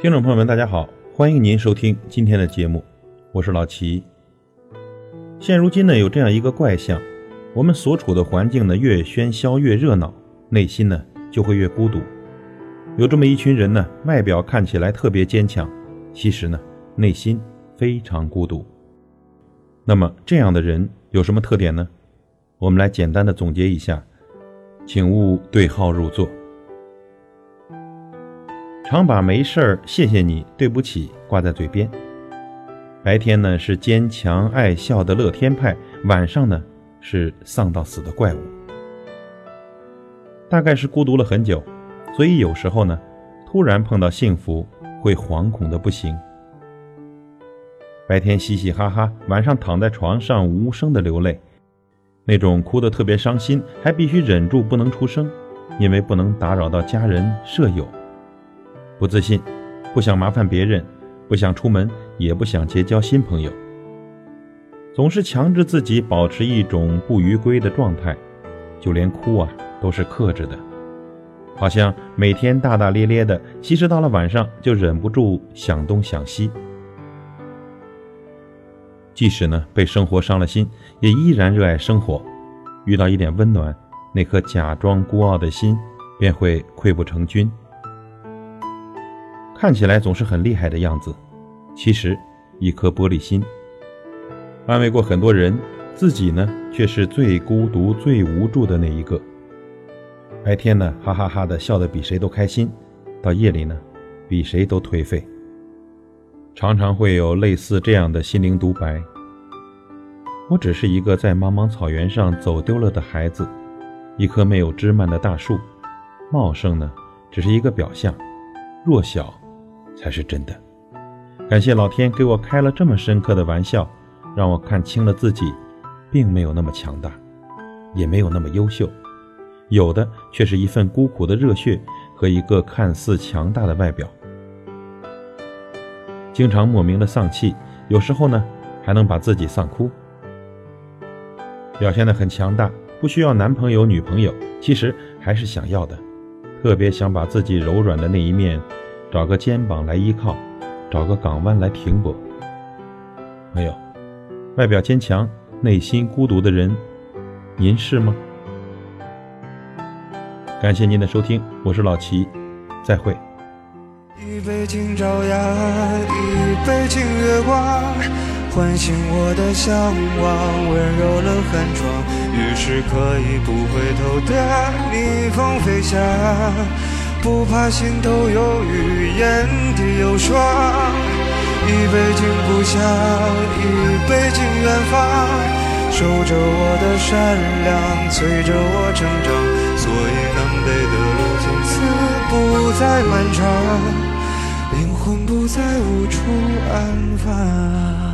听众朋友们，大家好，欢迎您收听今天的节目，我是老齐。现如今呢，有这样一个怪象，我们所处的环境呢越喧嚣越热闹，内心呢就会越孤独。有这么一群人呢，外表看起来特别坚强，其实呢内心非常孤独。那么这样的人有什么特点呢？我们来简单的总结一下，请勿对号入座。常把没事儿、谢谢你、对不起挂在嘴边。白天呢是坚强爱笑的乐天派，晚上呢是丧到死的怪物。大概是孤独了很久，所以有时候呢，突然碰到幸福会惶恐的不行。白天嘻嘻哈哈，晚上躺在床上无声的流泪，那种哭得特别伤心，还必须忍住不能出声，因为不能打扰到家人舍友。不自信，不想麻烦别人，不想出门，也不想结交新朋友，总是强制自己保持一种不逾规的状态，就连哭啊都是克制的，好像每天大大咧咧的，其实到了晚上就忍不住想东想西。即使呢被生活伤了心，也依然热爱生活，遇到一点温暖，那颗假装孤傲的心便会溃不成军。看起来总是很厉害的样子，其实一颗玻璃心。安慰过很多人，自己呢却是最孤独、最无助的那一个。白天呢哈哈哈的笑得比谁都开心，到夜里呢比谁都颓废。常常会有类似这样的心灵独白：我只是一个在茫茫草原上走丢了的孩子，一棵没有枝蔓的大树，茂盛呢只是一个表象，弱小。才是真的。感谢老天给我开了这么深刻的玩笑，让我看清了自己，并没有那么强大，也没有那么优秀，有的却是一份孤苦的热血和一个看似强大的外表。经常莫名的丧气，有时候呢还能把自己丧哭，表现的很强大，不需要男朋友女朋友，其实还是想要的，特别想把自己柔软的那一面。找个肩膀来依靠，找个港湾来停泊。没有，外表坚强，内心孤独的人，您是吗？感谢您的收听，我是老齐，再会。一杯敬朝阳，一杯敬月光，唤醒我的向往，温柔了寒窗，于是可以不回头的逆风飞翔。不怕心头有雨，眼底有霜。一杯敬故乡，一杯敬远方。守着我的善良，催着我成长。所以南北的路从此不再漫长，灵魂不再无处安放。